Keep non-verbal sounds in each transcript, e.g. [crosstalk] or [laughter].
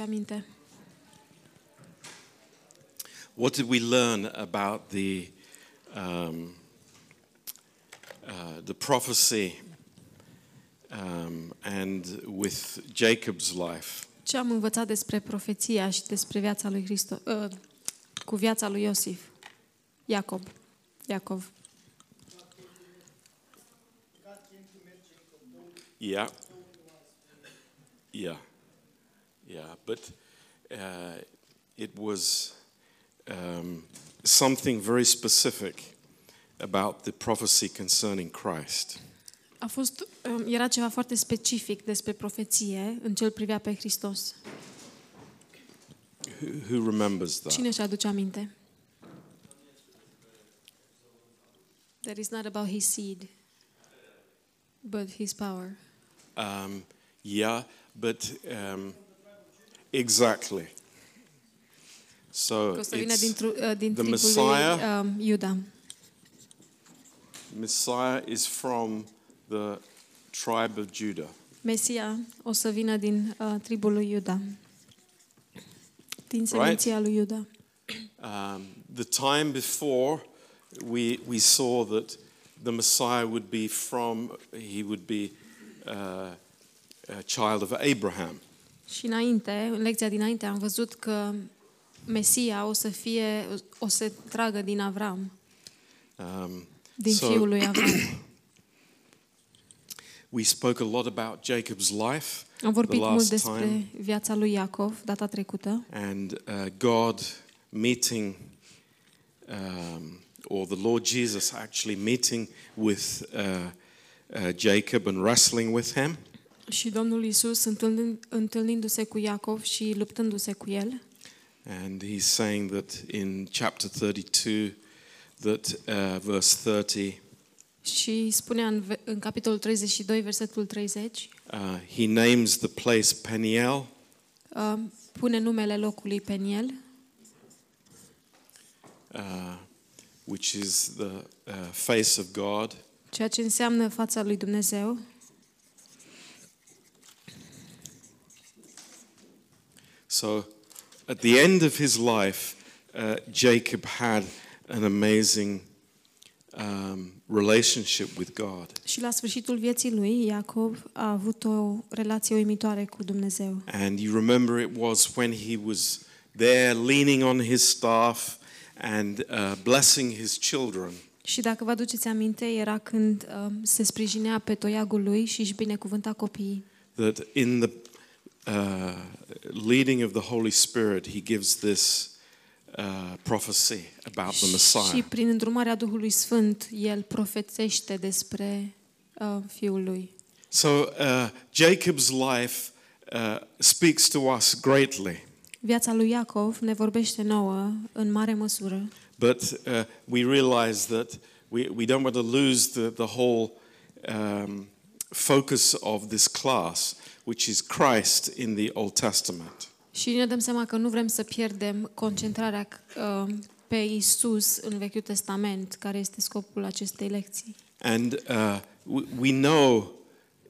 aduce aminte? What did we learn about the um, uh, the prophecy um, and with Jacob's life? Ce am învățat despre profeția și despre viața lui Hristos, uh, cu viața lui Iosif? Iacob. Iacov. Yeah. Yeah. Yeah. But uh, it was um, something very specific about the prophecy concerning Christ. A fost, um, era ceva foarte specific despre profeție în ce îl privea pe Hristos. Who, who remembers that? Cine și aduce aminte? That is not about his seed, but his power. Um, yeah, but um, exactly. So Că o să vină it's din the Messiah. um, Iuda. Messiah is from the tribe of Judah. Mesia o să vină din uh, tribul lui Iuda. Din seminția lui Iuda. Um, the time before, we we saw that the Messiah would be from he would be uh, a child of Abraham. Și înainte, în lecția dinainte, am văzut că Mesia o să fie, o să tragă din Avram, Um, din So- fiul lui Avram. [clears throat] we spoke a lot about Jacob's life Am vorbit the mult last despre time, viața lui Iacov data trecută and uh, God meeting, um, or the Lord Jesus actually meeting with uh, uh, Jacob and wrestling with him. Și Domnul Isus întâlnind, întâlnindu-se cu Iacov și luptându-se cu el. And he's saying that in chapter 32, that uh, verse 30, Și spunea în, ve- în capitolul 32, versetul 30, uh, he names the place Peniel, uh, pune numele locului Peniel, uh, which is the uh, face of God. ceea ce înseamnă fața lui Dumnezeu. So at the end of his life, uh, Jacob had an amazing um, relationship with God. Și la sfârșitul vieții lui, Iacov a avut o relație uimitoare cu Dumnezeu. And you remember it was when he was there leaning on his staff and uh, blessing his children. Și dacă vă aduceți aminte, era când um, se sprijinea pe toiagul lui și își binecuvânta copiii. That in the uh, leading of the Holy Spirit, he gives this uh, prophecy about the Și Messiah. prin îndrumarea Duhului Sfânt, el profețește despre uh, fiul lui. So uh, Jacob's life uh, speaks to us greatly, Viața lui Iacov ne vorbește nouă în mare măsură, but uh, we realize that we, we don't want to lose the, the whole um, focus of this class, which is Christ in the Old Testament. Și ne dăm seama că nu vrem să pierdem concentrarea uh, pe Isus în Vechiul Testament, care este scopul acestei lecții. And uh, we, we know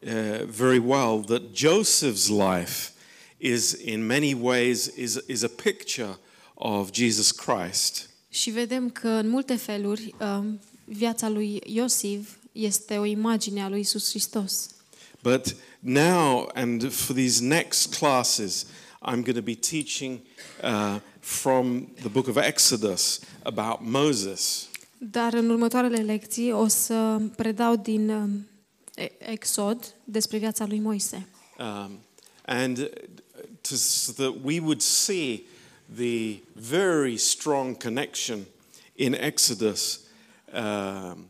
uh, very well that Joseph's life is, in many ways, is, is a picture of Jesus Christ. Și vedem că în multe feluri uh, viața lui Iosif este o imagine a lui Isus Hristos. But now, and for these next classes, I'm going to be teaching uh, from the book of Exodus about Moses. Dar în următoarele lecții o să predau din um, Exod despre viața lui Moise. Um, and to, so that we would see the very strong connection in Exodus um,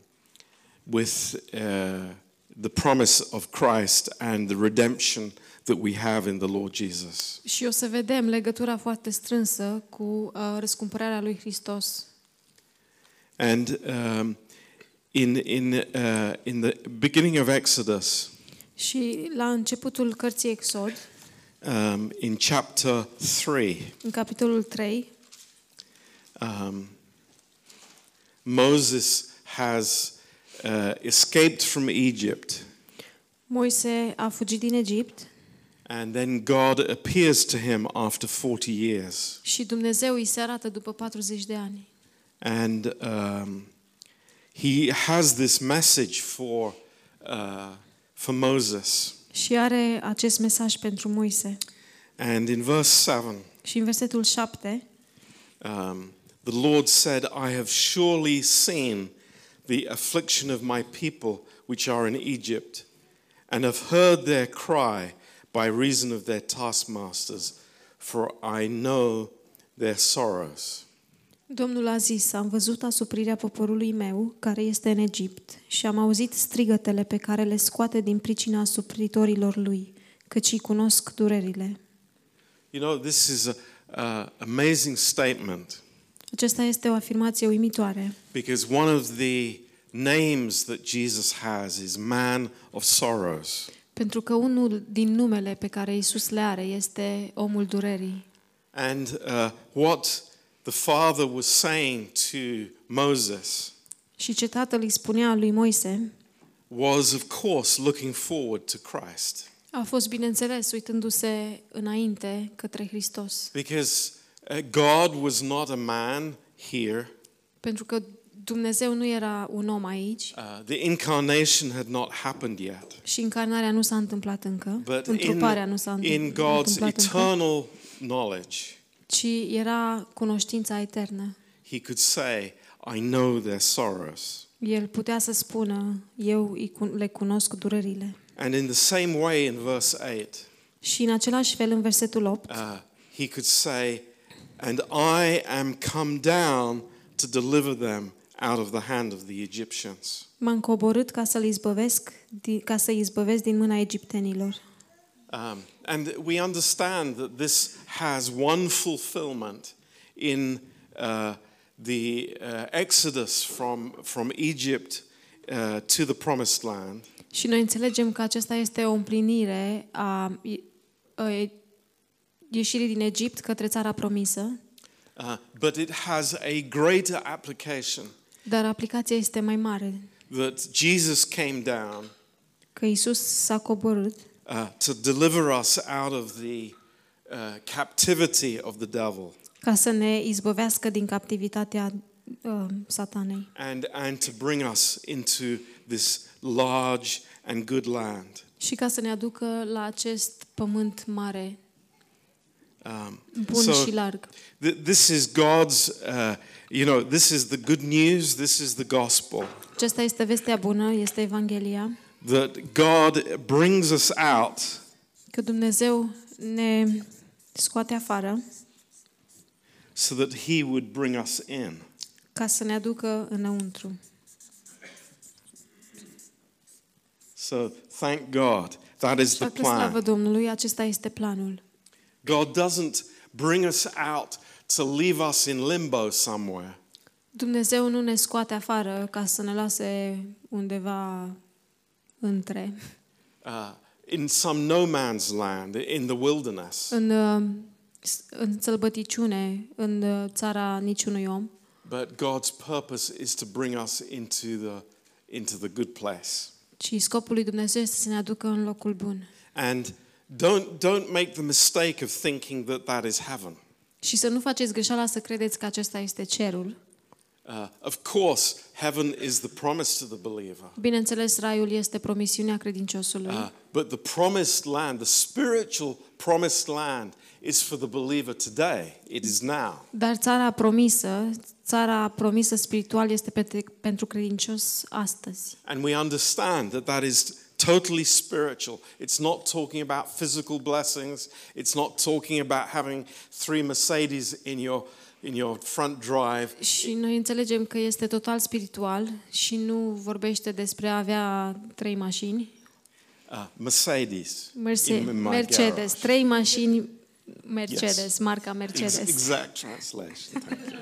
with uh, the promise of Christ and the redemption that we have in the Lord Jesus. Și o să vedem legătura foarte strânsă cu uh, răscumpărarea lui Hristos. And um, in, in, uh, in the beginning of Exodus, Și la începutul cărții Exod, um, in chapter 3, în capitolul 3, um, Moses has uh, escaped from Egypt Moise a fugit din Egipt And then God appears to him after 40 years. Și Dumnezeu îi se arată după 40 de ani. And um, he has this message for, uh, for Moses. Și are acest mesaj pentru Moise. And in verse 7, Și în versetul 7, um, the Lord said, I have surely seen the affliction of my people which are in Egypt, and have heard their cry by reason of their taskmasters, for I know their sorrows. Domnul a zis, am văzut asuprirea poporului meu, care este în Egipt, și am auzit strigătele pe care le scoate din pricina asupritorilor lui, căci îi cunosc durerile. You know, this is an amazing statement Acesta este o afirmație uimitoare, because one of the names that Jesus has is man of sorrows. pentru că unul din numele pe care Isus le are este omul durerii. And uh, what the Father was saying to Moses Și ce tatăl îi spunea lui Moise was, of course, looking forward to Christ. a fost, bineînțeles, uitându-se înainte către Hristos. Because uh, God was not a man here, Pentru că Dumnezeu nu era un om aici uh, the incarnation had not happened yet. și încarnarea nu s-a întâmplat încă, But întruparea in, nu s-a in întâmplat God's încă, eternal knowledge, ci era cunoștința eternă. He could say, I know their sorrows. El putea să spună, eu îi cun- le cunosc durerile. And in the same way, in verse 8, Și în același fel, în versetul 8, uh, he could say, And I am come down to deliver them out of the hand of the Egyptians. m-am coborât ca să-l izbăvesc, di- ca să izbăvesc din mâna egiptenilor. Um, and we understand that this has one fulfillment in uh, the uh, exodus from, from Egypt uh, to the promised land. Și noi înțelegem că aceasta este o împlinire a a ieșirii din Egipt către țara promisă, Uh, but it has a greater application dar aplicația este mai mare, that Jesus came down că Isus s-a coborât. uh, to deliver us out of the uh, captivity of the devil ca să ne izbăvească din captivitatea uh, satanei. and, and to bring us into this large and good land. și ca să ne aducă la acest pământ mare, Um, bun so și larg. th- this is God's, uh, you know, this is the good news, this is the gospel Aceasta este vestea bună, este Evanghelia, that God brings us out că Dumnezeu ne scoate afară so that He would bring us in. ca să ne aducă înăuntru. So thank God. That is the Așa că slavă plan. Domnului, acesta este planul. God doesn't bring us out to leave us in limbo somewhere. Dumnezeu nu ne scoate afară ca să ne lase undeva între, uh, in some no man's land, in the wilderness. în, uh, în sălbăticiune, în uh, țara niciunui om, But God's purpose is to bring us into the, into the good place. ci scopul lui Dumnezeu este să ne aducă în locul bun. And don't, don't make the mistake of thinking that that is heaven. Și să nu faceți greșeala să credeți că acesta este cerul. Uh, of course, heaven is the promise to the believer. Bineînțeles, raiul este promisiunea credinciosului, Uh, but the promised land, the spiritual promised land, is for the believer today. It is now. dar țara promisă, țara promisă spiritual este pe- pentru credincios astăzi. And we understand that that is totally spiritual. It's not talking about physical blessings. It's not talking about having three Mercedes in your in your front drive. Și noi înțelegem că este total spiritual și nu vorbește despre a avea trei mașini. Uh, Mercedes. Merce- in- in my Mercedes, garage. trei mașini Mercedes, Yes. marca Ex- Mercedes. exact translation. Thank [laughs]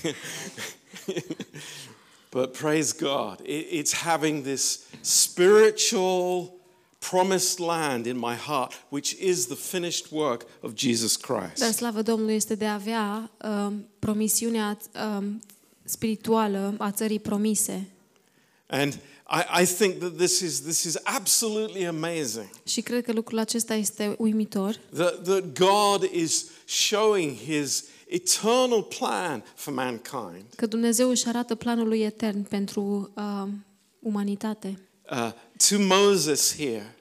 [laughs] you. But praise God, it, it's having this spiritual promised land in my heart, which is the finished work of Jesus Christ. Dar slavă Domnului este de a avea um, promisiunea um, spirituală a țării promise. And I, I think that this is, this is absolutely amazing. Și cred că lucrul acesta este uimitor, That, that God is showing his eternal plan for mankind că Dumnezeu își arată planul lui etern pentru uh, umanitate. uh, to Moses here.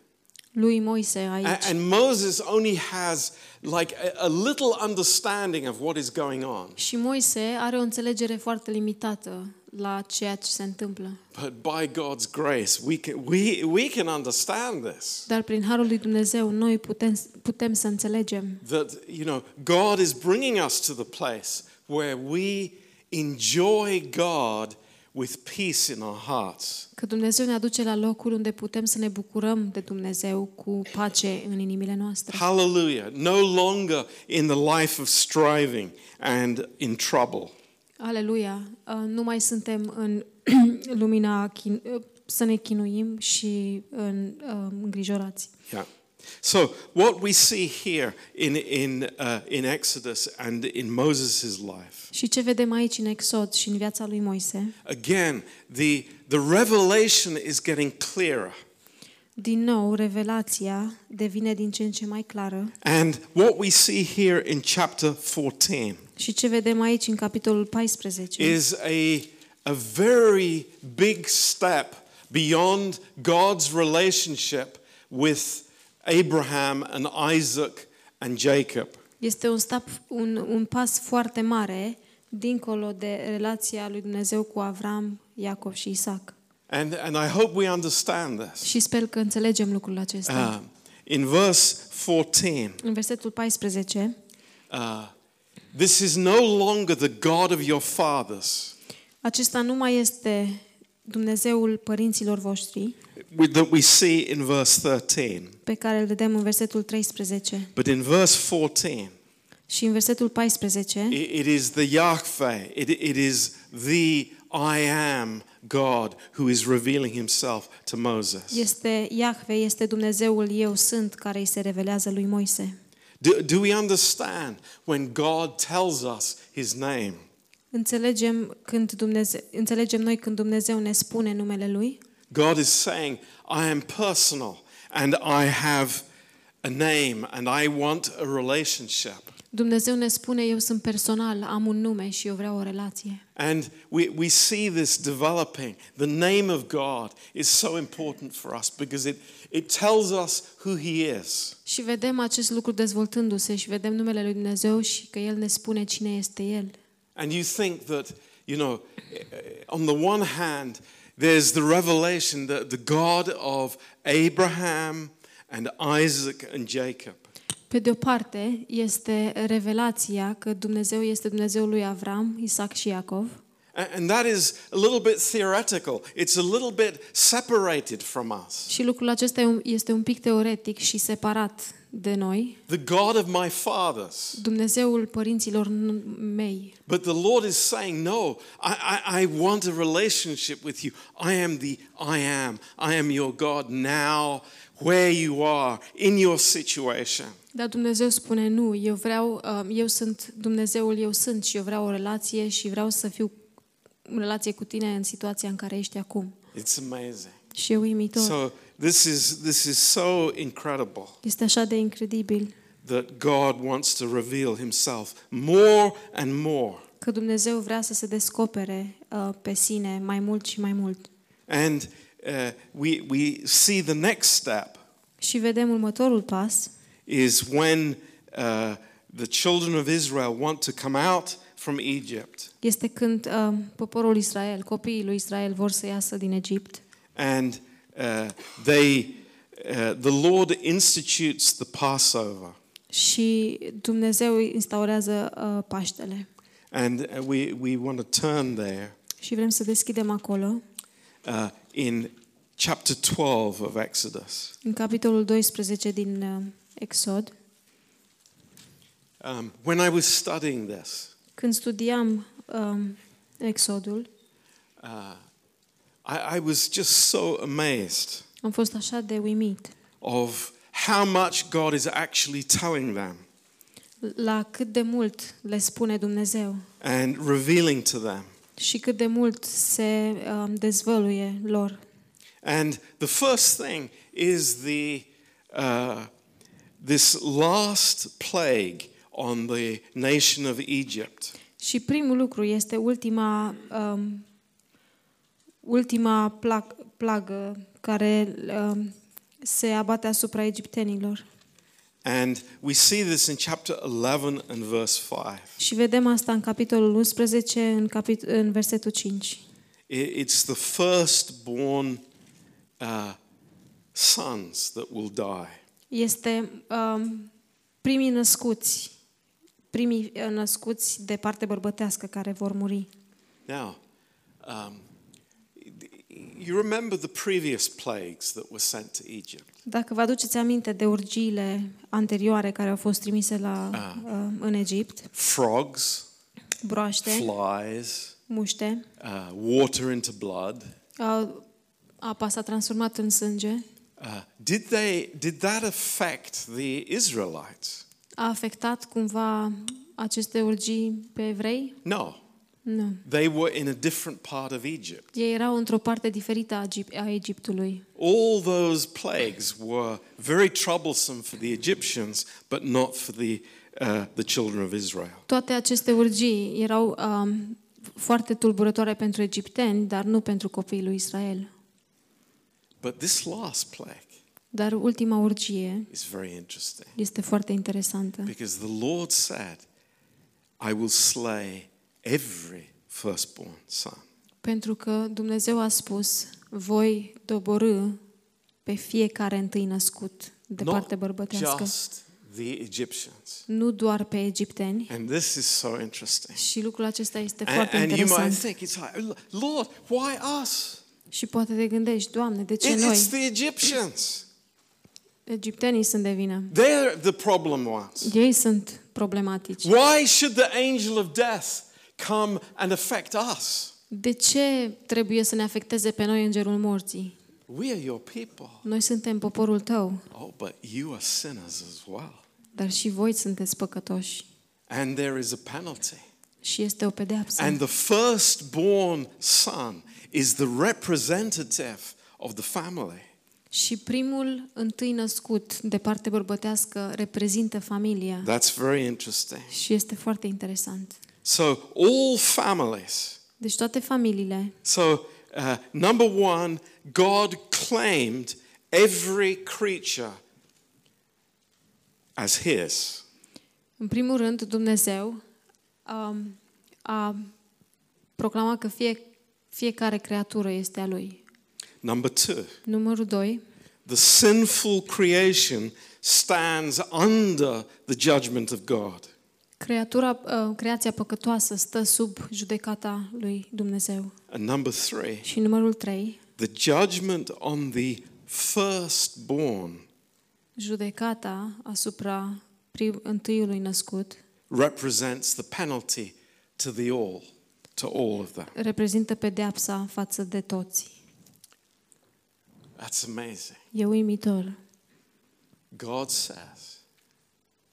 Lui Moise A- aici. And Moses only has like a, a little understanding of what is going on. Și Moise are o înțelegere foarte limitată la ceea ce se întâmplă. But by God's grace, we can, we, we can understand this. Dar prin harul lui Dumnezeu noi putem, putem să înțelegem That, you know, God is bringing us to the place where we enjoy God with peace in our hearts. că Dumnezeu ne aduce la locul unde putem să ne bucurăm de Dumnezeu cu pace în inimile noastre. Hallelujah. No longer in the life of striving and in trouble. Aleluia! Uh, Nu mai suntem în [clears throat] lumina chin- uh, să ne chinuim și în uh, îngrijorați. Yeah. So what we see here in in uh, in Exodus and in Moses' life, Și ce vedem aici în Exod și în viața lui Moise? again, the the revelation is getting clearer. Din nou, revelația devine din ce în ce mai clară. And what we see here in chapter 14 Și ce vedem aici în capitolul 14 is a a very big step beyond God's relationship with Abraham and Isaac and Jacob. este un, stap, un, un pas foarte mare dincolo de relația lui Dumnezeu cu Avram, Iacov și Isaac. And and I hope we understand this. Și sper că înțelegem lucrul acesta. Um, in verse 14, În versetul 14, uh, this is no longer the God of your fathers acesta nu mai este Dumnezeul părinților voștri, with- that we see in verse 13, pe care îl vedem în versetul 13. but in verse 14, Și în versetul 14 it, it is the Yahweh, it, it is the I am God who is revealing himself to Moses. este Iahve, este Dumnezeul Eu sunt care îi se revelează lui Moise. Do, do we understand when God tells us his name? Înțelegem, când Dumnezeu, înțelegem noi când Dumnezeu ne spune numele Lui? God is saying, I am personal and I have a name and I want a relationship. Dumnezeu ne spune, eu sunt personal, am un nume și eu vreau o relație. And we, we see this developing. The name of God is so important for us because it, it tells us who He is. Și vedem acest lucru dezvoltându-se și vedem numele lui Dumnezeu și că El ne spune cine este El. And you think that, you know, on the one hand, there's the revelation that the God of Abraham and Isaac and Jacob. Pe de o parte, este revelația că Dumnezeu este Dumnezeul lui Avram, Isaac și Iacov. A- And that is a little bit theoretical. It's a little bit separated from us. Și lucrul acesta e un- este un pic teoretic și separat de noi. The God of my fathers. Dumnezeul părinților n- mei. But the Lord is saying, No, I, I, I want a relationship with you. I am the I am. I am your God now, where you are, in your situation. Dar Dumnezeu spune nu, eu vreau, uh, eu sunt Dumnezeul, eu sunt și eu vreau o relație și vreau să fiu în relație cu tine în situația în care ești acum. It's amazing. Și e uimitor. So this is this is so incredible Este așa de incredibil that God wants to reveal himself more and more. că Dumnezeu vrea să se descopere uh, pe sine mai mult și mai mult. And uh, we we see the next step Și vedem următorul pas, is when uh, the children of Israel want to come out from Egypt. este când uh, poporul Israel, copiii lui Israel vor să iasă din Egipt and uh, they uh, the Lord institutes the Passover, și Dumnezeu instaurează uh, Paștele. and uh, we we want to turn there Și vrem să deschidem acolo, uh, in chapter 12 of Exodus. în capitolul 12 din uh, Exod. Um, when I was studying this, Când studiam um, Exodul, uh, I, I was just so amazed am fost așa de uimit of how much God is actually telling them la cât de mult le spune Dumnezeu and revealing to them. și cât de mult se um, dezvăluie lor. And the first thing is the uh, this last plague on the nation of Egypt. Și primul lucru este ultima, um, ultima plag, plagă care um, se abate asupra egiptenilor. And we see this in chapter 11 and verse 5. Și vedem asta în capitolul 11, în, capit- în versetul 5. I- It's the firstborn uh, sons that will die. Este um, primii născuți, primii uh, născuți de parte bărbătească care vor muri. Now, um, you remember the previous plagues that were sent to Egypt. Dacă vă aduceți aminte de urgiile anterioare care au fost trimise la, uh, în Egipt, Frogs, broaște, flies, muște, uh, water into blood. uh, apa s-a transformat în sânge, Uh, did they? Did that affect the Israelites? A afectat cumva aceste urgii pe evrei? No, Nu. they were in a different part of Egypt. Ei erau într-o parte diferită a, Egip- a Egiptului. All those plagues were very troublesome for the Egyptians, but not for the uh, the children of Israel. Toate aceste urgii erau um, foarte tulburătoare pentru egipteni, dar nu pentru copiii lui Israel. But this last plague Dar ultima urgie is very interesting este foarte interesantă, because the Lord said, "I will slay every firstborn son." pentru că Dumnezeu a spus, voi doborâ pe fiecare întâi născut de Not parte bărbătească, just the Egyptians. nu doar pe egipteni. And this is so interesting. Și lucrul acesta este And, foarte and you might interesant. think it's like, Lord, why us? Și poate te gândești, Doamne, de ce It- noi? It's the Egyptians. Egiptenii sunt de vină. They're the problem ones. Ei sunt problematici. Why should the angel of death come and affect us? De ce trebuie să ne afecteze pe noi îngerul morții? We are your people. Noi suntem poporul tău, Oh, but you are sinners as well. dar și voi sunteți păcătoși. And there is a penalty. Și este o pedeapsă. And the firstborn son is the representative of the family. Și primul întâi născut de parte bărbătească reprezintă familia. That's very interesting. Și este foarte interesant. So, all families. Deci toate familiile, So, uh, number one, God claimed every creature as His. în primul rând, Dumnezeu um, a proclamat că fie, fiecare creatură este a Lui. Number two, Numărul doi, the sinful creation stands under the judgment of God. creatura, uh, creația păcătoasă stă sub judecata lui Dumnezeu. And number three, Și numărul trei, the judgment on the firstborn judecata asupra prim, întâiului născut represents the penalty to the all, to all of them. reprezintă pedeapsa față de toți. That's amazing. E uimitor. God says,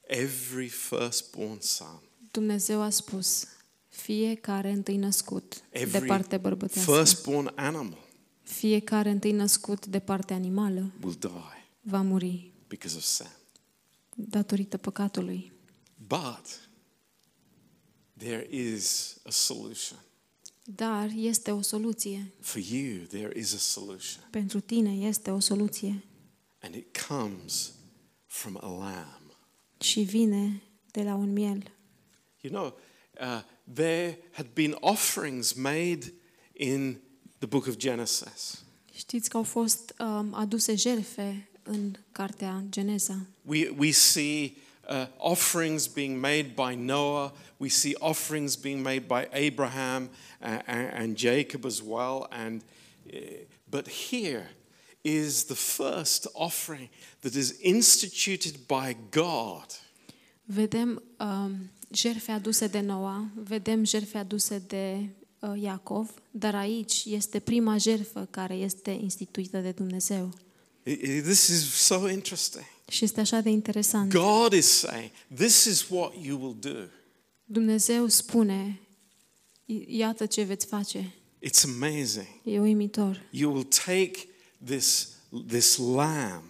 every firstborn son, Dumnezeu a spus, fiecare întâi născut de every parte bărbătească, firstborn animal fiecare întâi născut de parte animală will die va muri because of sin. datorită păcatului. But there is a solution. Dar este o soluție. For you, there is a solution. Pentru tine este o soluție And it comes from a lamb. și vine de la un miel. You know, uh, there had been offerings made in the book of Genesis. Știți că au fost um, aduse jerfe în cartea Geneza. We, we see uh, offerings being made by Noah. We see offerings being made by Abraham and, and Jacob as well. And, uh, but here is the first offering that is instituted by God. Vedem um, jerfe aduse de Noa, vedem jerfe aduse de uh, Iacov, dar aici este prima jerfă care este instituită de Dumnezeu. This is so interesting. Și este așa de interesant. God is saying, This is what you will do. Dumnezeu spune, "I- iată ce veți face. It's amazing. E uimitor. You will take this, this lamb,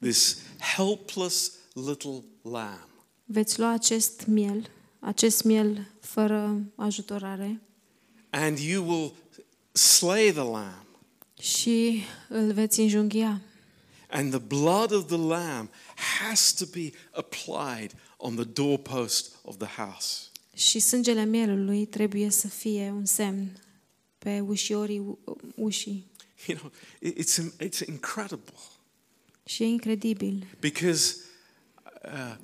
this helpless little lamb, Veți lua acest miel, acest miel fără ajutorare and you will slay the lamb. și îl veți înjunghia. And the blood of the lamb has to be applied on the doorpost of the house. Și sângele mielului trebuie să fie un semn pe ușiorii u- ușii. You know, it- it's, it's incredible Și e incredibil. because uh,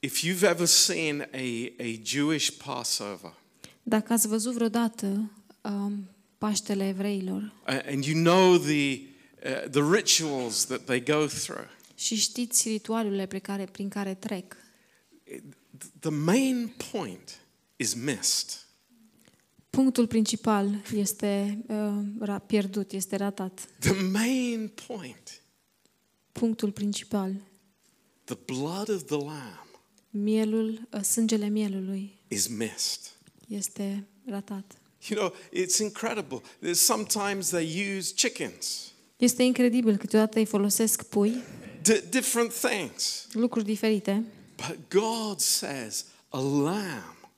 if you've ever seen a, a Jewish Passover, Dacă ați văzut vreodată um, Paștele evreilor uh, and you know the, uh, the rituals that they go through, și știți ritualurile pe care, prin care trec, the main point is missed. punctul principal este uh, ra- pierdut, este ratat. The main point, Punctul principal, the blood of the lamb, mielul, uh, sângele mielului is missed. este ratat. You know, it's incredible. There's sometimes they use chickens, Este incredibil, câteodată îi folosesc pui, d- different things. lucruri diferite, But God says a lamb.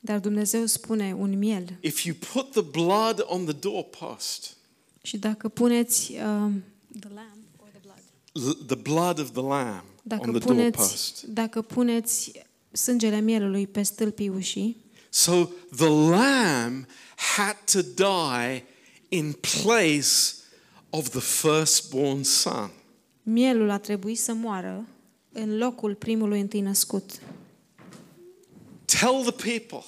dar Dumnezeu spune un miel. If you put the blood on the doorpost, Și dacă puneți uh, the lamb or the blood. l- the blood of the lamb Dacă on the puneți, doorpost. dacă puneți sângele mielului pe stâlpii ușii, So the lamb had to die in place of the firstborn son. mielul a trebuit să moară în locul primului întâi născut. Tell the people,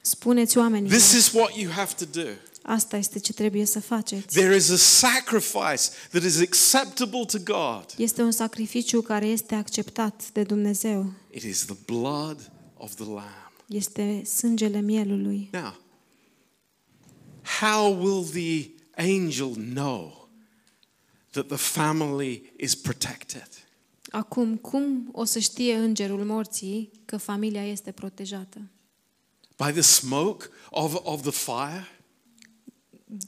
Spuneți oamenilor, this is what you have to do. asta este ce trebuie să faceți. There is a sacrifice that is acceptable to God. Este un sacrificiu care este acceptat de Dumnezeu. It is the blood of the lamb. Este sângele mielului. Now, how will the angel know that the family is protected? Acum, cum o să știe îngerul morții că familia este protejată? By the smoke of, of the fire?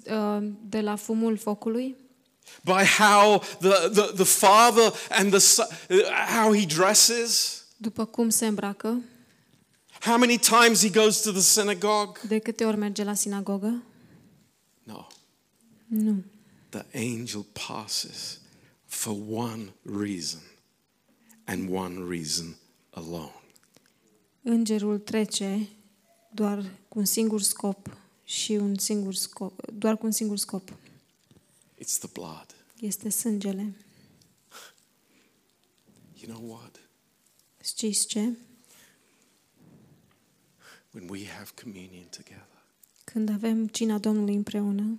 Uh, De la fumul focului? By how the, the, the father and the son, how he dresses? După cum se îmbracă? How many times he goes to the synagogue? De câte ori merge la sinagogă? No. Nu. The angel passes for one reason and one reason alone. Îngerul trece doar cu un singur scop și un singur scop, doar cu un singur scop. It's the blood. Este sângele. You know what? Știți ce? When we have communion together, Când avem cina Domnului împreună,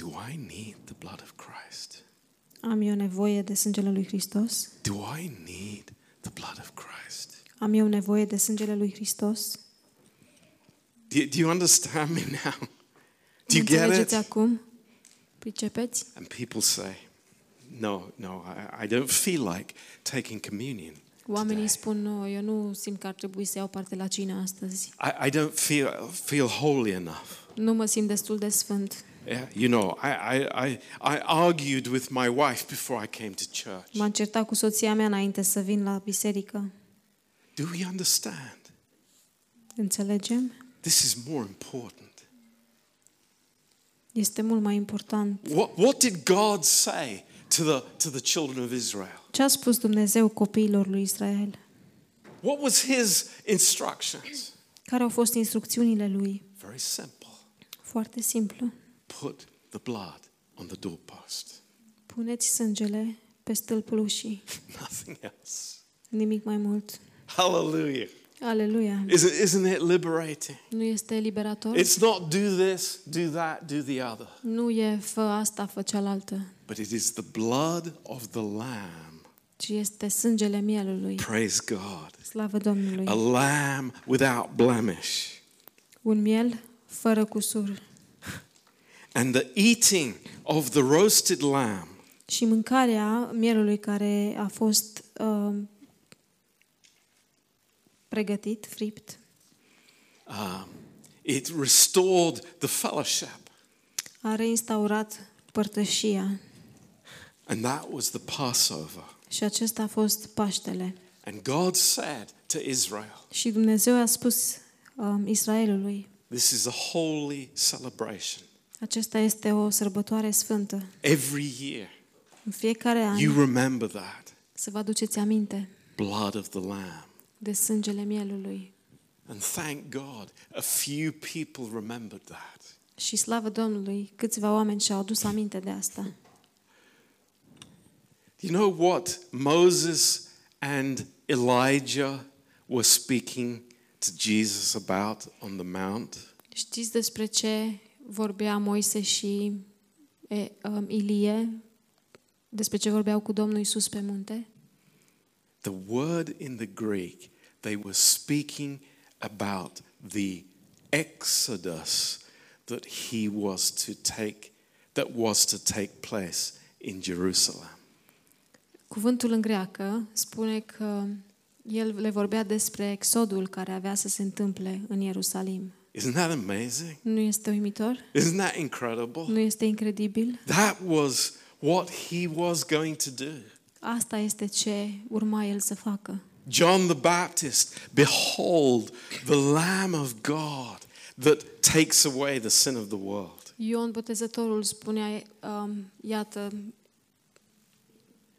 do I need the blood of Christ? am eu nevoie de sângele lui Hristos? Do I need the blood of Christ? Am eu nevoie de sângele lui Hristos? Do you, do you understand me now? Do you get Înțelegeți it? acum? Pricepeți? And people say, no, no, I, I don't feel like taking communion. Oamenii today. spun, nu, eu nu simt că ar trebui să iau parte la cină astăzi. I, I don't feel, feel holy enough. Nu mă simt destul de sfânt. Yeah, you know, I, I, I, I argued with my wife before I came to church. M-am certat cu soția mea înainte să vin la biserică. Do we understand? Înțelegem? This is more important. Este mult mai important. What, what did God say to the, to the children of Israel? Ce a spus Dumnezeu copiilor lui Israel? What was his instructions? Care au fost instrucțiunile lui? Very simple. Foarte simplu. Put the blood on the doorpost. Puneți sângele pe stâlpul ușii. [laughs] Nothing else. Nimic mai mult. Hallelujah. Aleluia. Isn't, isn't it liberating? Nu este eliberator? It's not do this, do that, do the other. Nu e fă asta, fă cealaltă, But it is the blood of the Lamb. ci este sângele mielului. Praise God. Slavă Domnului. A lamb without blemish. Un miel fără cusur. And the eating of the roasted lamb Și mâncarea mielului care a fost uh, pregătit, fript, um, it restored the fellowship. a reinstaurat părtășia. And that was the Passover. Și acesta a fost Paștele. And God said to Israel, Și Dumnezeu a spus um, Israelului, This is a holy celebration. Acesta este o sărbătoare sfântă. Every year, În fiecare an you remember that să vă aduceți aminte blood of the Lamb. de sângele mielului. And thank God, a few people remembered that. Și slavă Domnului, câțiva oameni și-au adus aminte de asta. You know what Moses and Elijah were speaking to Jesus about on the Mount? Știți despre ce vorbea Moise și e, um, Ilie? Despre ce vorbeau cu Domnul Isus pe munte? The word in the Greek, they were speaking about the exodus that he was to take, that was to take place in Jerusalem. Cuvântul în greacă spune că el le vorbea despre exodul care avea să se întâmple în Ierusalim. Isn't that amazing? Nu este uimitor? Isn't that incredible? Nu este incredibil? That was what he was going to do. Asta este ce urma el să facă. John the Baptist, behold the Lamb of God that takes away the sin of the world. Ion Botezătorul spunea, um, iată,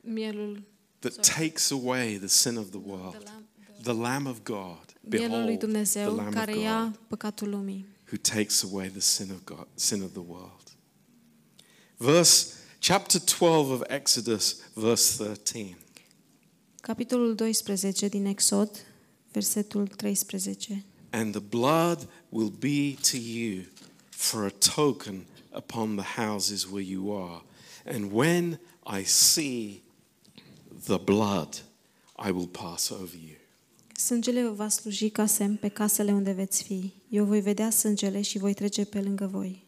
mielul, That takes away the sin of the world. lamb, The Lamb of God. Mielul lui Behold the Dumnezeu Lamb of care ia God păcatul lumii. who takes away the sin of God, sin of the world. Verse chapter 12 of Exodus, verse 13. Capitolul 12 din Exod, versetul 13. And the blood will be to you for a token upon the houses where you are. And when I see the blood, I will pass over you. Sângele vă va sluji ca semn pe casele unde veți fi. Eu voi vedea sângele și voi trece pe lângă voi.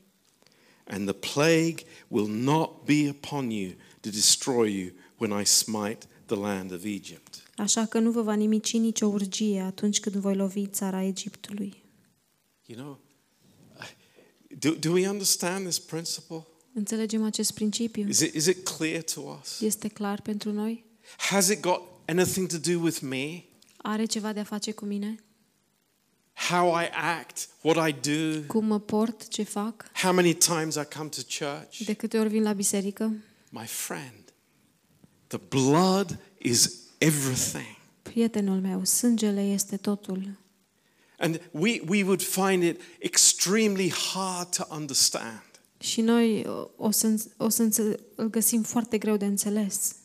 And the plague will not be upon you to destroy you when I smite the land of Egypt. Așa că nu vă va nimici nicio urgie atunci când voi lovi țara Egiptului. You know, do, do we understand this principle? Înțelegem acest principiu? Is it, is it clear to us? Este clar pentru noi? Has it got anything to do with me? Are ceva de a face cu mine? How I act, what I do, Cum mă port, ce fac? how many times I come to church? De câte ori vin la biserică? My friend, the blood is everything. Prietenul meu, sângele este totul. And we, we would find it extremely hard to understand. Și noi o să, o să înțe- îl găsim foarte greu de înțeles.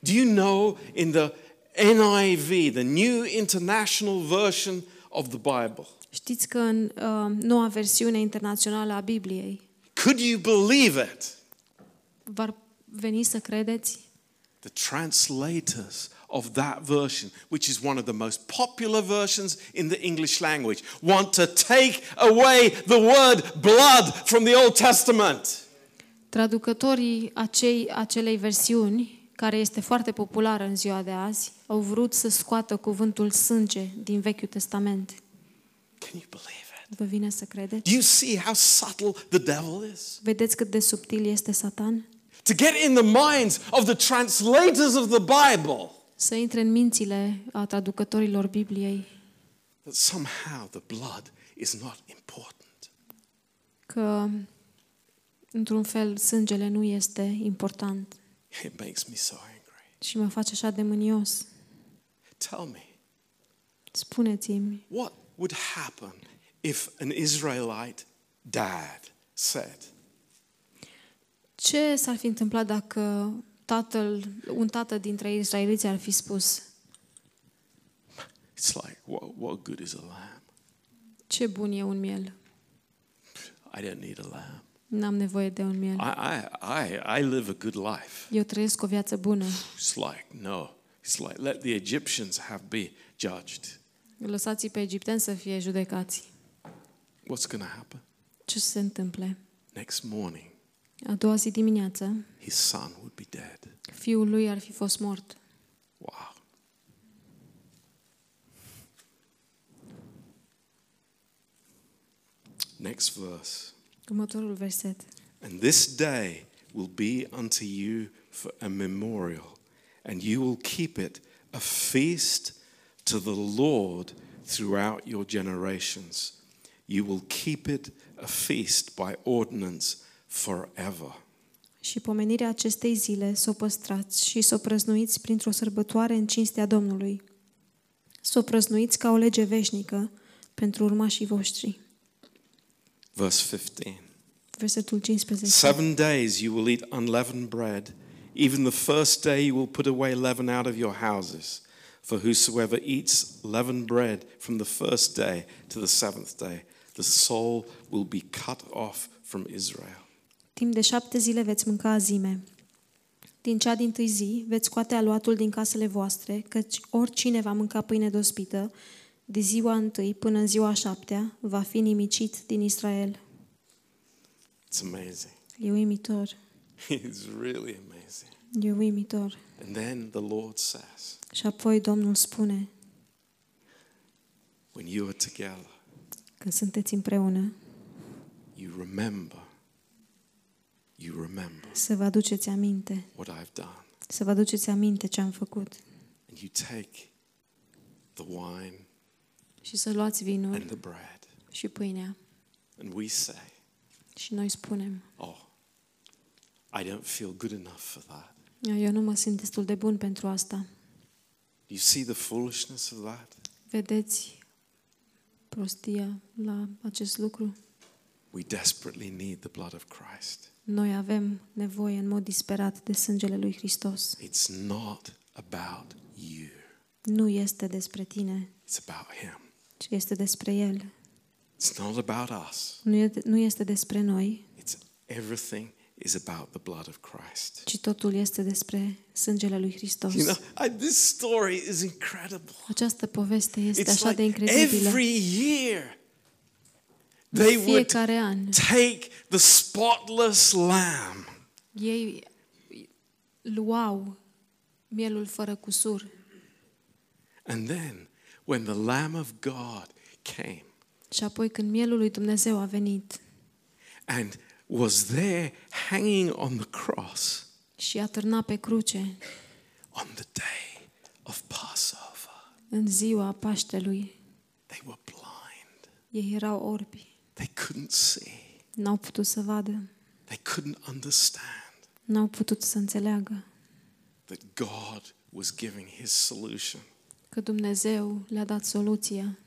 Do you know in the NIV, the New International Version of the Bible, Știți că în uh, noua versiune internațională a Bibliei could you believe it? v-ar veni să credeți The translators of that version, which is one of the most popular versions in the English language, want to take away the word blood from the Old Testament. Traducătorii acei, acelei versiuni, care este foarte populară în ziua de azi, au vrut să scoată cuvântul sânge din Vechiul Testament. Can you believe it? Vă vine să credeți? Do you see how subtle the devil is? Vedeți cât de subtil este Satan? To get in the minds of the translators of the Bible Să intre în mințile a traducătorilor Bibliei that somehow the blood is not important. că, într-un fel, sângele nu este important It makes me so angry. și mă face așa de mânios. Tell me, Spuneți-mi, what would happen if an Israelite dad said, ce s-ar fi întâmplat dacă tatăl, un tată dintre israeliți ar fi spus It's like, what, what good is a lamb? ce bun e un miel? I don't need a lamb. N-am nevoie de un miel. I, I, I, I live a good life. Eu trăiesc o viață bună. It's like, no. It's like, let the Egyptians have be judged. Lăsați pe egipteni să fie judecați. What's going to happen? Ce se întâmple? Next morning, A doua zi dimineață, his son would be dead. fiul lui ar fi fost mort. Wow. Next verse. Următorul verset. And this day will be unto you for a memorial, and you will keep it a feast to the Lord throughout your generations. You will keep it a feast by ordinance forever. Și pomenirea acestei zile să o păstrați și să o prăznuiți printr-o sărbătoare în cinstea Domnului. Să o prăznuiți ca o lege veșnică pentru urmașii voștri. Verse 15. Versetul 15. Seven days you will eat unleavened bread. Even the first day you will put away leaven out of your houses. For whosoever eats leavened bread from the first day to the seventh day, the soul will be cut off from Israel. Timp de șapte zile veți mânca azime. Din cea din tâi zi veți scoate aluatul din casele voastre, căci oricine va mânca pâine dospită, de ziua întâi până în ziua a șaptea, va fi nimicit din Israel. It's amazing. E uimitor. [laughs] It's really amazing. E uimitor. And then the Lord says, Și apoi Domnul spune, when you are together, când sunteți împreună, you remember, you remember să vă aduceți aminte, what I've done. să vă aduceți aminte ce am făcut And you take the wine și să luați vinul and the bread, și pâinea. and we say, Și noi spunem, Oh, I don't feel good enough for that. eu nu mă simt destul de bun pentru asta. Do you see the foolishness of that? Vedeți prostia la acest lucru? We desperately need the blood of Christ. Noi avem nevoie în mod disperat de sângele lui Hristos. It's not about you, Nu este despre tine, it's about Him. Ci este despre El. It's not about us, Nu e- Nu este despre noi, it's everything is about the blood of Christ. ci totul este despre sângele lui Hristos. You know, I, this story is incredible. Această poveste este It's așa de like incredibilă. every year În they would fiecare an take the spotless lamb ei luau mielul fără cusur and then when the lamb of God came și apoi când mielul lui Dumnezeu a venit and was there hanging on the cross și a târnat pe cruce on the day of Passover, în ziua Paștelui, they were blind. ei erau orbi, They couldn't see. n-au putut să vadă, They couldn't understand n-au putut să înțeleagă that God was giving his solution că Dumnezeu le-a dat soluția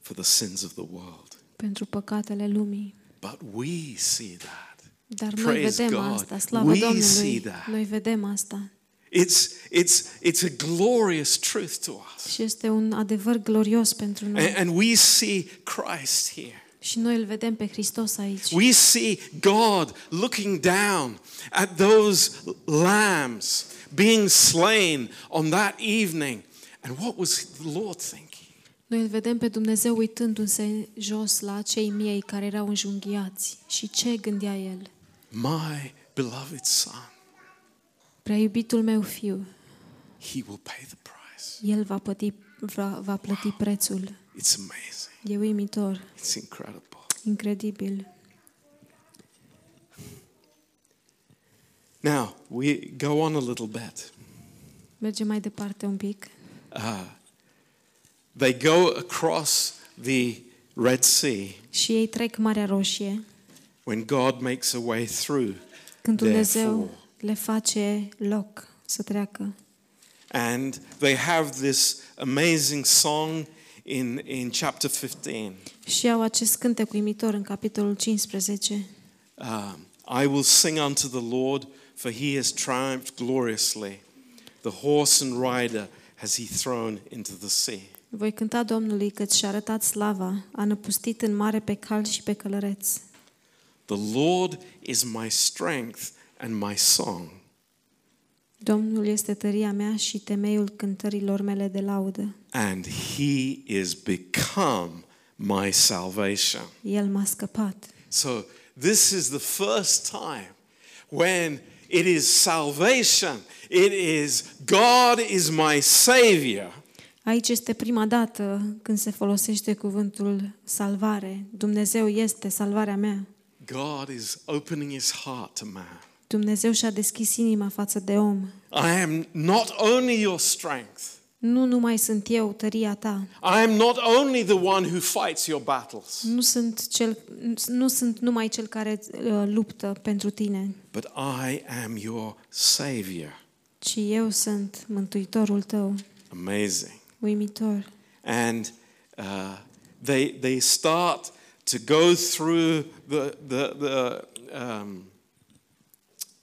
for the sins of the world. pentru păcatele lumii. But we see that. Dar noi Praise vedem God. asta, slavă We see Domnului, that. noi vedem asta. It's, it's, it's a glorious truth to us. Și este un adevăr glorios pentru noi. And, and we see Christ here. Și noi îl vedem pe Hristos aici. We see God looking down at those lambs being slain on that evening. And what was the Lord thinking? Noi îl vedem pe Dumnezeu uitându-se jos la acei miei care erau înjunghiați. Și ce gândea El? My beloved Son, Prea iubitul meu fiu, He will pay the price. El va plăti, va, va plăti prețul. It's amazing. E uimitor, It's incredible. incredibil. Now, we go on a little bit. Mergem mai departe un pic. Uh, they go across the Red Sea Și ei trec Marea Roșie when God makes a way through. când Dumnezeu Therefore. le face loc să treacă. And they have this amazing song in, in chapter 15. Și au acest cântec uimitor în capitolul 15. Um, I will sing unto the Lord, for he has triumphed gloriously. The horse and rider has he thrown into the sea. Voi cânta Domnului că și-a arătat slava, a năpustit în mare pe cal și pe călăreț. The Lord is my strength and my song. Domnul este tăria mea și temeiul cântărilor mele de laudă. and he is become my salvation. El m-a scăpat. So, this is the first time when it is salvation, it is God is my Savior. Aici este prima dată când se folosește cuvântul salvare. Dumnezeu este salvarea mea. God is opening his heart to man. Dumnezeu și-a deschis inima față de om. I am not only your strength, Nu numai sunt eu tăria ta, I am not only the one who fights your battles, nu sunt, cel, nu sunt numai cel care uh, luptă pentru tine, but I am your Savior. ci eu sunt mântuitorul tău. Amazing. Uimitor. And uh, they, they start to go through the, the, the, um,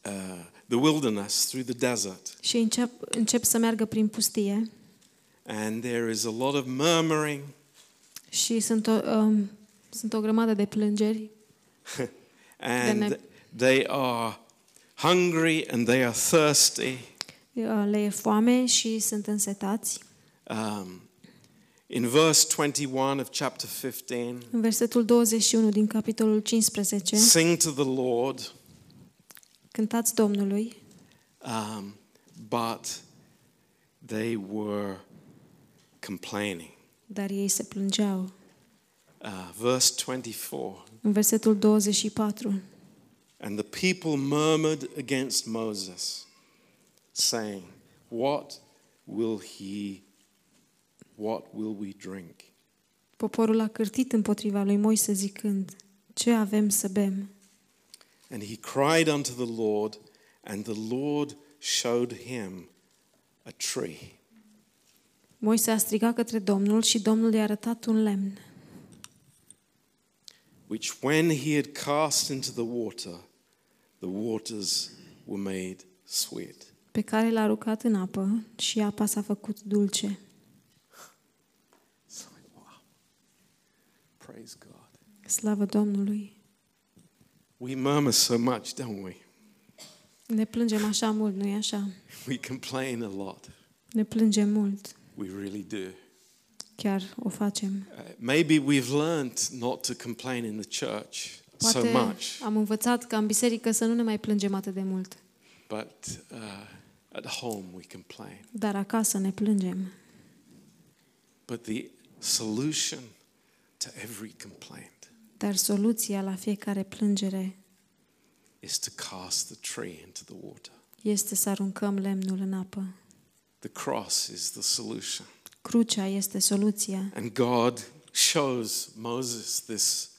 uh, the wilderness, through the desert. Și încep, încep să meargă prin pustie And there is a lot of murmuring [laughs] și sunt o, um, sunt o grămadă de plângeri [laughs] and ne- they are hungry and they are thirsty. Uh, le e foame și sunt însetați. Um, in verse 21 of chapter 15, În versetul 21 din capitolul 15, sing to the Lord, cântați Domnului, um, but they were complaining. dar ei se plângeau. Uh, verse 24 În versetul 24, And the people murmured against Moses, saying, What will he, what will we drink? poporul a cârtit împotriva lui Moise zicând, ce avem să bem? And he cried unto the Lord, and the Lord showed him a tree. Moise a strigat către Domnul și Domnul i-a arătat un lemn, which when he had cast into the water, the waters were made sweet. pe care l-a aruncat în apă și apa s-a făcut dulce. It's like, wow. Praise God. Slavă Domnului! We murmur so much, don't we? Ne plângem așa mult, nu-i așa? We complain a lot. Ne plângem mult, We really do. chiar o facem. Uh, maybe we've learned not to complain in the church so Poate much, am învățat ca în biserică să nu ne mai plângem atât de mult, but uh, at home we complain. dar acasă ne plângem. But the solution to every complaint Dar soluția la fiecare plângere is to cast the tree into the water. este să aruncăm lemnul în apă. The cross is the solution. Crucea este soluția And God shows Moses this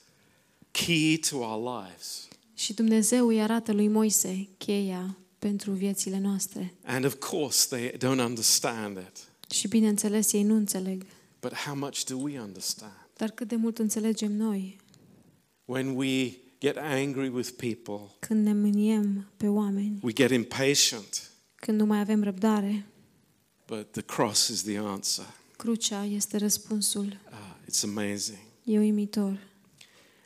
key to our lives. și Dumnezeu îi arată lui Moise cheia pentru viețile noastre. And of course, they don't understand it. Și bineînțeles ei nu înțeleg, But how much do we understand? dar cât de mult înțelegem noi When we get angry with people, când ne mâniem pe oameni, we get impatient, când nu mai avem răbdare. But the cross is the answer. Crucea este răspunsul. Uh, it's amazing. E uimitor.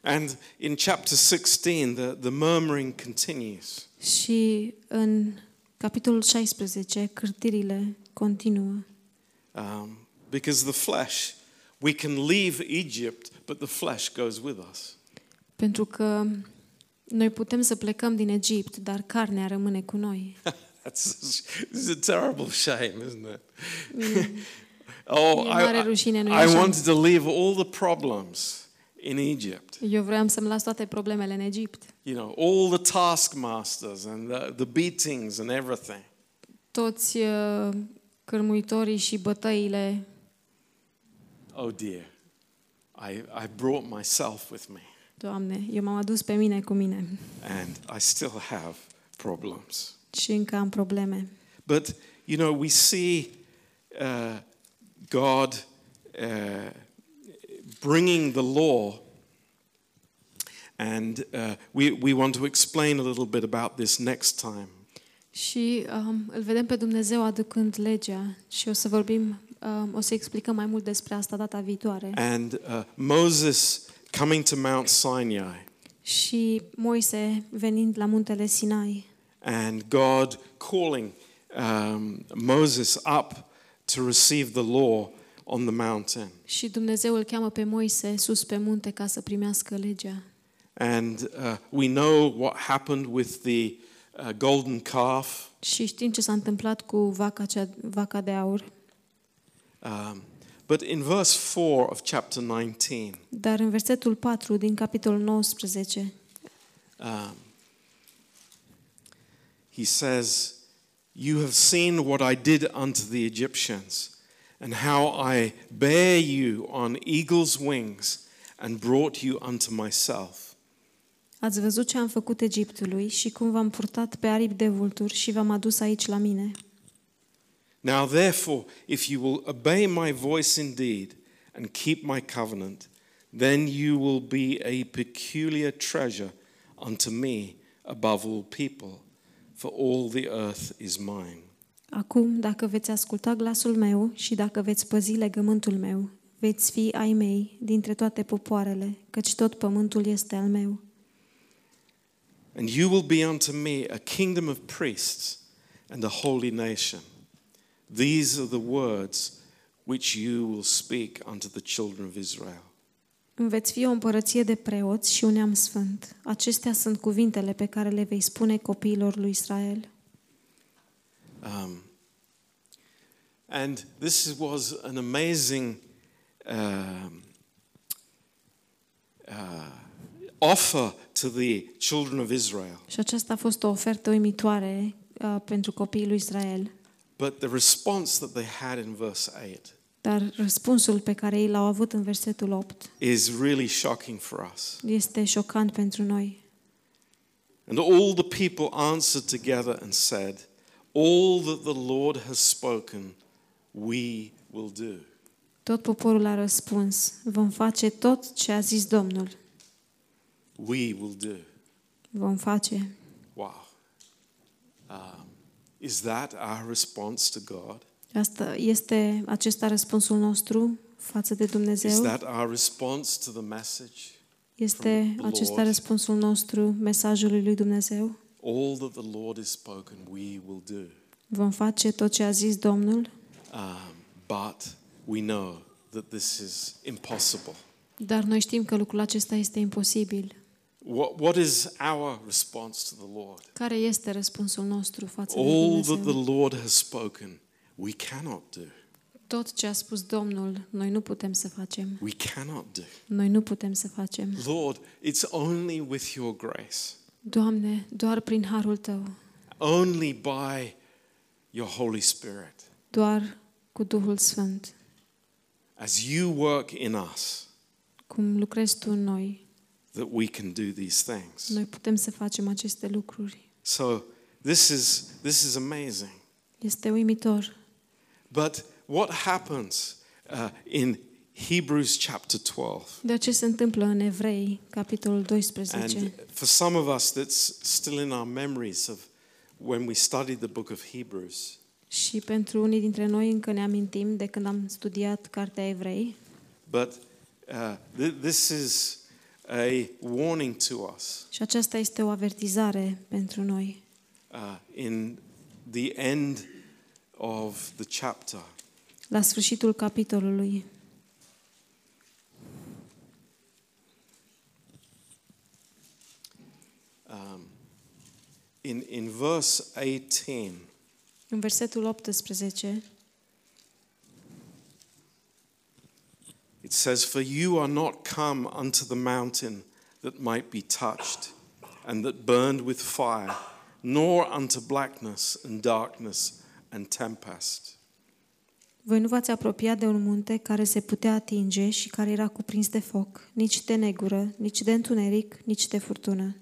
And in chapter 16, the, the murmuring continues. Și în capitolul 16, cârtirile continuă. Um, because the flesh, we can leave Egypt, but the flesh goes with us. Pentru că noi putem să plecăm din Egipt, dar carnea rămâne cu noi. [laughs] That's this is a terrible shame, isn't it? oh, E mare I, rușine, nu e I, I așa? wanted to leave all the problems in Egypt. Eu vreau să-mi las toate problemele în Egipt. You know, all the taskmasters and the, the beatings and everything. Toți uh, cărmuitorii și bătăile. Oh dear, I, I brought myself with me, Doamne, eu m-am adus pe mine cu mine and I still have problems. Și încă am probleme. But, you know, we see uh, God uh, bringing the law, and uh, we, we want to explain a little bit about this next time. Și um, îl vedem pe Dumnezeu aducând legea și o să vorbim, um, o să explicăm mai mult despre asta data viitoare. And uh, Moses coming to Mount Sinai, Și Moise venind la muntele Sinai and God calling um, Moses up to receive the law on the mountain. și Dumnezeu îl cheamă pe Moise sus pe munte ca să primească legea. And uh, we know what happened with the uh, golden calf. Și știm ce s-a întâmplat cu vaca, cea, vaca de aur. Um, but in verse 4 of chapter 19, Dar în versetul 4 din capitolul 19, um, he says, You have seen what I did unto the Egyptians, and how I bare you on eagle's wings and brought you unto myself. Ați văzut ce am făcut Egiptului și cum v-am purtat pe aripi de vulturi și v-am adus aici la mine. Now, therefore, if you will obey my voice indeed and keep my covenant, then you will be a peculiar treasure unto me above all people, for all the earth is mine. Acum, dacă veți asculta glasul meu și dacă veți păzi legământul meu, veți fi ai mei dintre toate popoarele, căci tot pământul este al meu. And you will be unto me a kingdom of priests and a holy nation. These are the words which you will speak unto the children of Israel. Îmi veți fi o împărăție de preoți și un neam sfânt. Acestea sunt cuvintele pe care le vei spune copiilor lui Israel. Um, and this was an amazing um, uh, offer to the children of Israel. Și aceasta a fost o ofertă uimitoare uh, pentru copiii lui Israel. But the response that they had in verse 8 Dar răspunsul pe care ei l-au avut în versetul 8 is really shocking for us. este șocant pentru noi. And all the people answered together and said, All that the Lord has spoken, we will do. Tot poporul a răspuns, vom face tot ce a zis Domnul. We will do. Vom face. Wow. Um, is that our response to God? Asta este acesta răspunsul nostru față de Is Dumnezeu? that our response to the message? Este from the acesta Lord? răspunsul nostru mesajului lui Dumnezeu? All that the Lord has spoken, we will do. Vom face tot ce a zis Domnul? Um, but we know that this is impossible. Dar noi știm că lucrul acesta este imposibil. What, what is our response to the Lord? Care este răspunsul nostru față de All that Dumnezeu? the Lord has spoken, we cannot do. Tot ce a spus Domnul, noi nu putem să facem. We cannot do. Noi nu putem să facem. Lord, it's only with your grace, Doamne, doar prin harul Tău, only by your Holy Spirit, doar cu Duhul Sfânt, as you work in us, cum lucrezi Tu în noi, that we can do these things. noi putem să facem aceste lucruri. So this is this is amazing. Este uimitor. But what happens uh, in Hebrews chapter 12? De ce se întâmplă în Evrei, capitolul 12? And for some of us, that's still in our memories of when we studied the book of Hebrews. Și pentru unii dintre noi încă ne amintim de când am studiat Cartea Evrei, But uh, th- this is a warning to us. și aceasta este o avertizare pentru noi. Uh, in the end of the chapter, La sfârșitul capitolului, um, in, in verse 18, în versetul 18, it says, For you are not come unto the mountain that might be touched, and that burned with fire, nor unto blackness and darkness and tempest. Voi nu v-ați apropiat de un munte care se putea atinge și care era cuprins de foc, nici de negură, nici de întuneric, nici de furtună.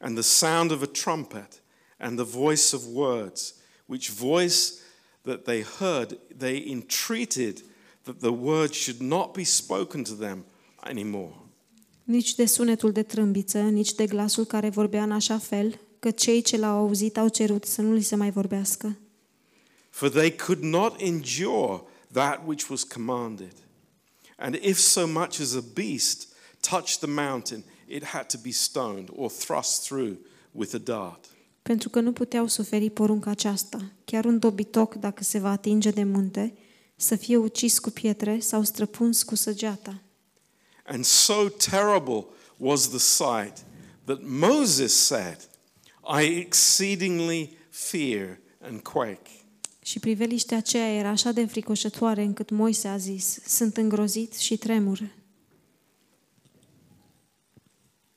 and the sound of a trumpet and the voice of words, which voice that they heard, they entreated that the word should not be spoken to them anymore. Nici de sunetul de trâmbiță, nici de glasul care vorbea în așa fel, că cei ce l-au auzit au cerut să nu li se mai vorbească. For they could not endure that which was commanded. And if so much as a beast touched the mountain, it had to be stoned or thrust through with a dart. Pentru că nu puteau suferi porunca aceasta. Chiar un dobitoc, dacă se va atinge de munte, să fie ucis cu pietre sau străpuns cu săgeata. And so terrible was the sight that Moses said, I exceedingly fear and quake. Și priveliștea aceea era așa de fricoșătoare încât Moise a zis, sunt îngrozit și tremur.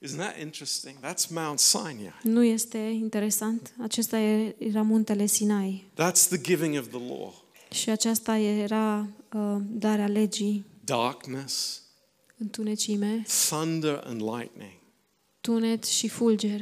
Isn't that interesting? That's Mount Sinai. Nu este interesant? Acesta e- era muntele Sinai That's the giving of the law. și aceasta era uh, darea legii, Darkness, întunecime, thunder, and lightning. tunet și fulger.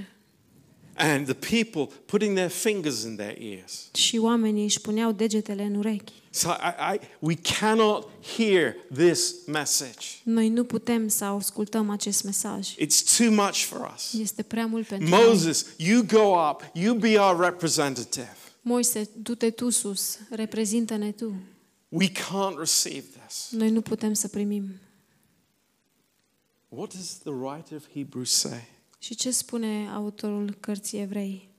And the people putting their fingers in their ears. Și oamenii își puneau degetele în urechi. So I, I, we cannot hear this message. Noi nu putem să ascultăm acest mesaj. It's too much for us. Este prea mult pentru noi. Moses, you go up, you be our representative. Moise, du-te tu sus, reprezintă-ne tu. We can't receive this. Noi nu putem să primim. What does the writer of Hebrews say? Și ce spune autorul cărții evrei?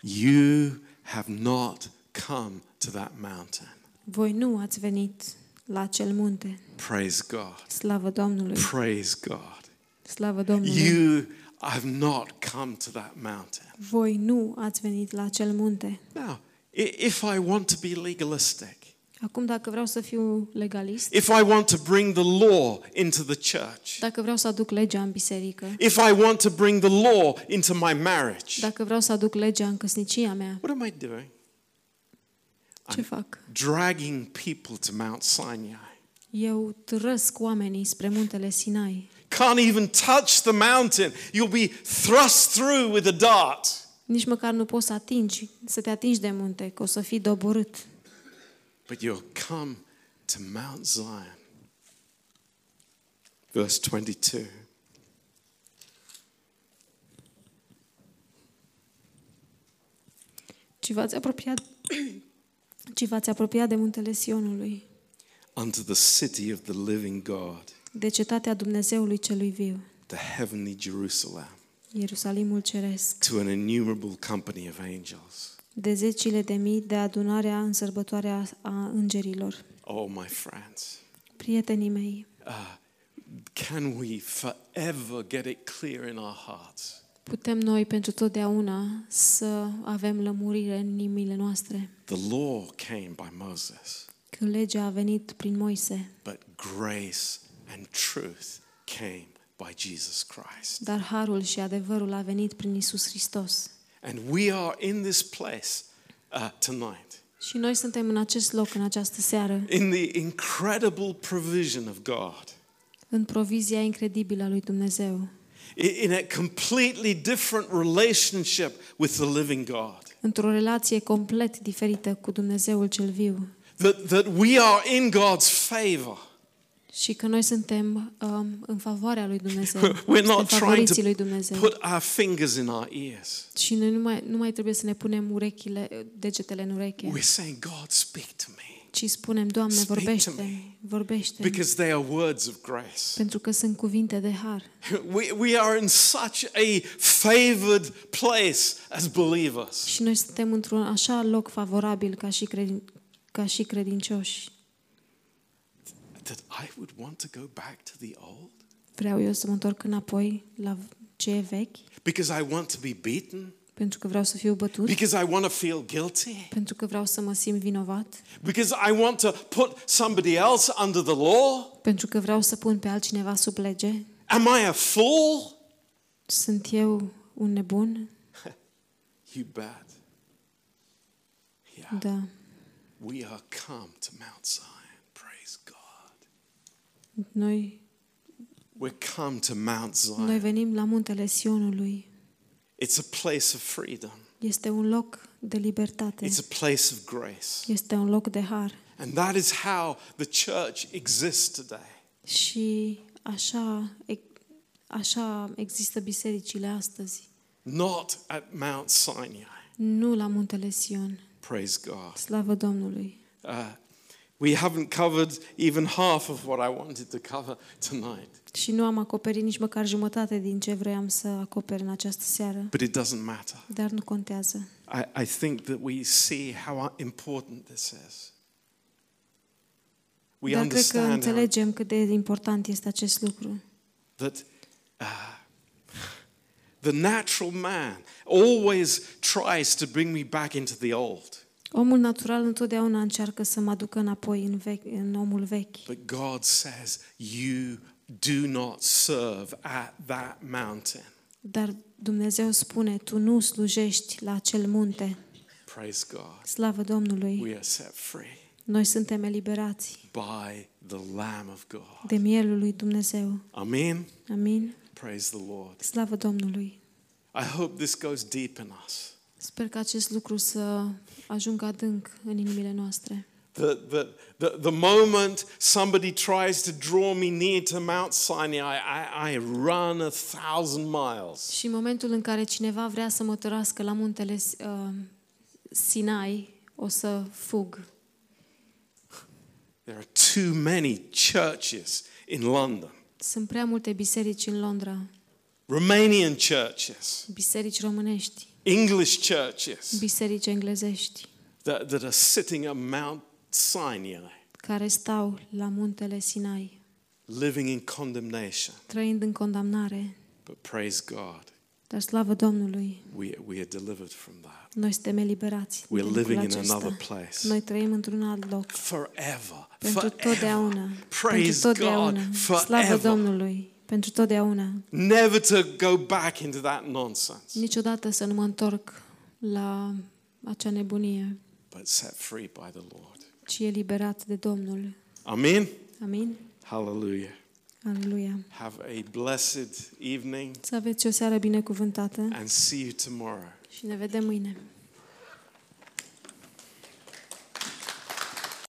You have not come to that mountain. Voi nu ați venit la acel munte. Praise God. Slavă Domnului! Praise God. Slavă Domnului! You have not come to that mountain. Voi nu ați venit la acel munte. Now, i- if I want to be legalistic, Acum, dacă vreau să fiu legalist, if I want to bring the law into the church, dacă vreau să aduc legea în biserică, if I want to bring the law into my marriage, dacă vreau să aduc legea în căsnicia mea, what am I doing? ce fac? Dragging people to Mount Sinai. Eu trăsc oamenii spre muntele Sinai. Can't even touch the mountain. You'll be thrust through with a dart. Nici măcar nu poți să atingi, să te atingi de munte, că o să fii doborât. But you'll come to Mount Zion. Verse 22. Ci v-ați apropiat, ci v-ați apropiat de muntele Sionului, Unto the city of the living God, de cetatea Dumnezeului celui viu, the heavenly Jerusalem, Ierusalimul ceresc, to an innumerable company of angels. De zecile de mii de adunarea în sărbătoarea a îngerilor. Oh, my friends. Prietenii mei, Uh, can we forever get it clear in our hearts? putem noi pentru totdeauna să avem lămurire în inimile noastre. The law came by Moses, Că legea a venit prin Moise, but grace and truth came by Jesus Christ. dar harul și adevărul a venit prin Isus Hristos. And we are in this place uh, tonight Și noi suntem în acest loc, în această seară, in the incredible provision of God, în provizia incredibilă a lui Dumnezeu, i- in a completely different relationship with the living God. într-o relație complet diferită cu Dumnezeul cel viu. That, that we are in God's favor. Și că noi suntem um, în favoarea lui Dumnezeu. [laughs] We're Suntem not trying favoriții lui to Dumnezeu. put our fingers in our ears. Și noi nu mai, nu mai trebuie să ne punem urechile, degetele în ureche, We're saying, God, speak to me. ci spunem, Doamne, Speak to vorbește me. vorbește Because they are words of grace. pentru că sunt cuvinte de har. [laughs] We, we are in such a favored place as believers. Și noi suntem într-un așa loc favorabil ca și, credin, ca și credincioși. That I would want to go back to the old. Vreau eu să mă întorc înapoi la ce e vechi, Because I want to be beaten. pentru că vreau să fiu bătut, Because I want to feel guilty. pentru că vreau să mă simt vinovat, Because I want to put somebody else under the law. pentru că vreau să pun pe altcineva sub lege. Am I a fool? Sunt eu un nebun? [laughs] You bet. Yeah. Da. We are come to Mount Zion. Praise God. Noi, We're come to Mount noi Zion. venim la muntele Sionului. It's a place of freedom. Este un loc de libertate. It's a place of grace. Este un loc de har. And that is how the church exists today. Și așa, e- așa există bisericile astăzi. Not at Mount Sinai. Nu la muntele Sion. Praise God. Slavă Domnului. Uh, we haven't covered even half of what I wanted to cover tonight. Și nu am acoperit nici măcar jumătate din ce vroiam să acoper în această seară. But it doesn't matter. Dar nu contează. I, I think that we see how important this is. We Dar cred că understand how, înțelegem cât de important este acest lucru. that uh, [laughs] the natural man always tries to bring me back into the old. Omul natural întotdeauna încearcă să mă aducă înapoi în, vechi, în omul vechi. But God says, You do not serve at that mountain. Dar Dumnezeu spune, tu nu slujești la acel munte. Praise God. Slavă Domnului! We are set free Noi suntem eliberați by the Lamb of God. de mielul lui Dumnezeu. Amen. Amin? Praise the Lord. Slavă Domnului! I hope this goes deep in us. Sper că acest lucru să ajungă adânc în inimile noastre. The, the, the, the moment somebody tries to draw me near to Mount Sinai, I, I, I run a thousand miles. Și în momentul în care cineva vrea să mă tărască la muntele uh, Sinai, o să fug. There are too many churches in London, Sunt prea multe biserici în Londra, Romanian churches, biserici românești, English churches biserici englezești, that, that are sitting at Mount Sinai, care stau la muntele Sinai, living in condemnation. trăind în condamnare. But praise God, Dar slavă Domnului, we, we are delivered from that. noi suntem eliberați. din We're lucrul living in acesta. another place. Noi trăim într-un alt loc. Forever. Pentru Forever. totdeauna. Pentru Praise totdeauna. God. Slavă Forever. Domnului. Pentru totdeauna. Never to go back into that nonsense, Niciodată să nu mă întorc la acea nebunie, but set free by the Lord. ci eliberat de Domnul. Amen. Amin? Hallelujah. Aleluia. Have a blessed evening Să aveți o seară binecuvântată and see you tomorrow. și ne vedem mâine.